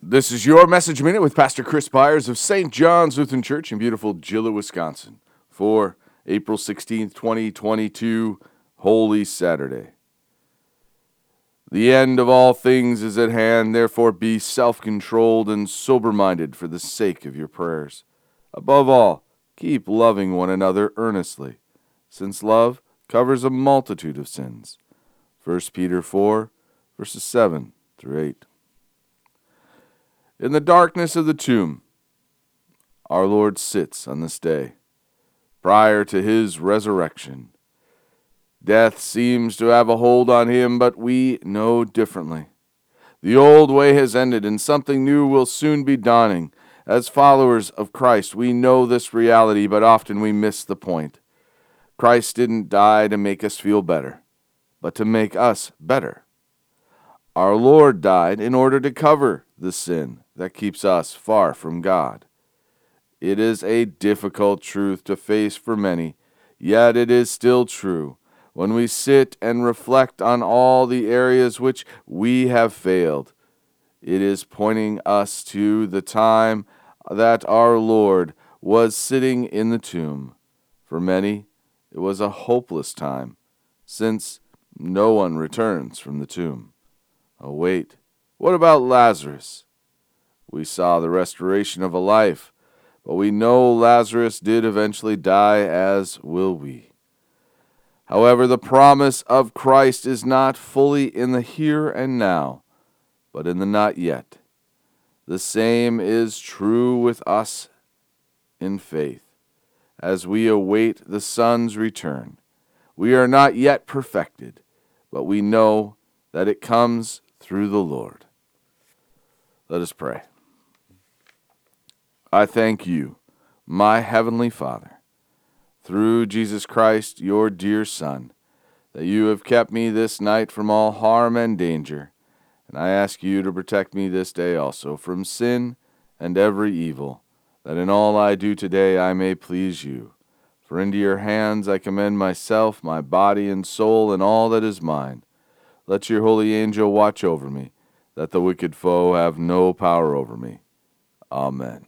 This is your message minute with Pastor Chris Byars of St. John's Lutheran Church in beautiful Gillett, Wisconsin, for April 16th, 2022, Holy Saturday. The end of all things is at hand, therefore be self controlled and sober minded for the sake of your prayers. Above all, keep loving one another earnestly, since love covers a multitude of sins. 1 Peter 4, verses 7 through 8. In the darkness of the tomb, our Lord sits on this day, prior to his resurrection. Death seems to have a hold on him, but we know differently. The old way has ended, and something new will soon be dawning. As followers of Christ, we know this reality, but often we miss the point. Christ didn't die to make us feel better, but to make us better. Our Lord died in order to cover the sin that keeps us far from God. It is a difficult truth to face for many, yet it is still true when we sit and reflect on all the areas which we have failed. It is pointing us to the time that our Lord was sitting in the tomb. For many, it was a hopeless time, since no one returns from the tomb. Oh, wait, what about Lazarus? We saw the restoration of a life, but we know Lazarus did eventually die, as will we. However, the promise of Christ is not fully in the here and now, but in the not yet. The same is true with us in faith. As we await the Son's return, we are not yet perfected, but we know that it comes through the Lord. Let us pray. I thank you, my heavenly Father, through Jesus Christ, your dear Son, that you have kept me this night from all harm and danger, and I ask you to protect me this day also from sin and every evil, that in all I do today I may please you. For into your hands I commend myself, my body and soul, and all that is mine. Let your holy angel watch over me, that the wicked foe have no power over me. Amen.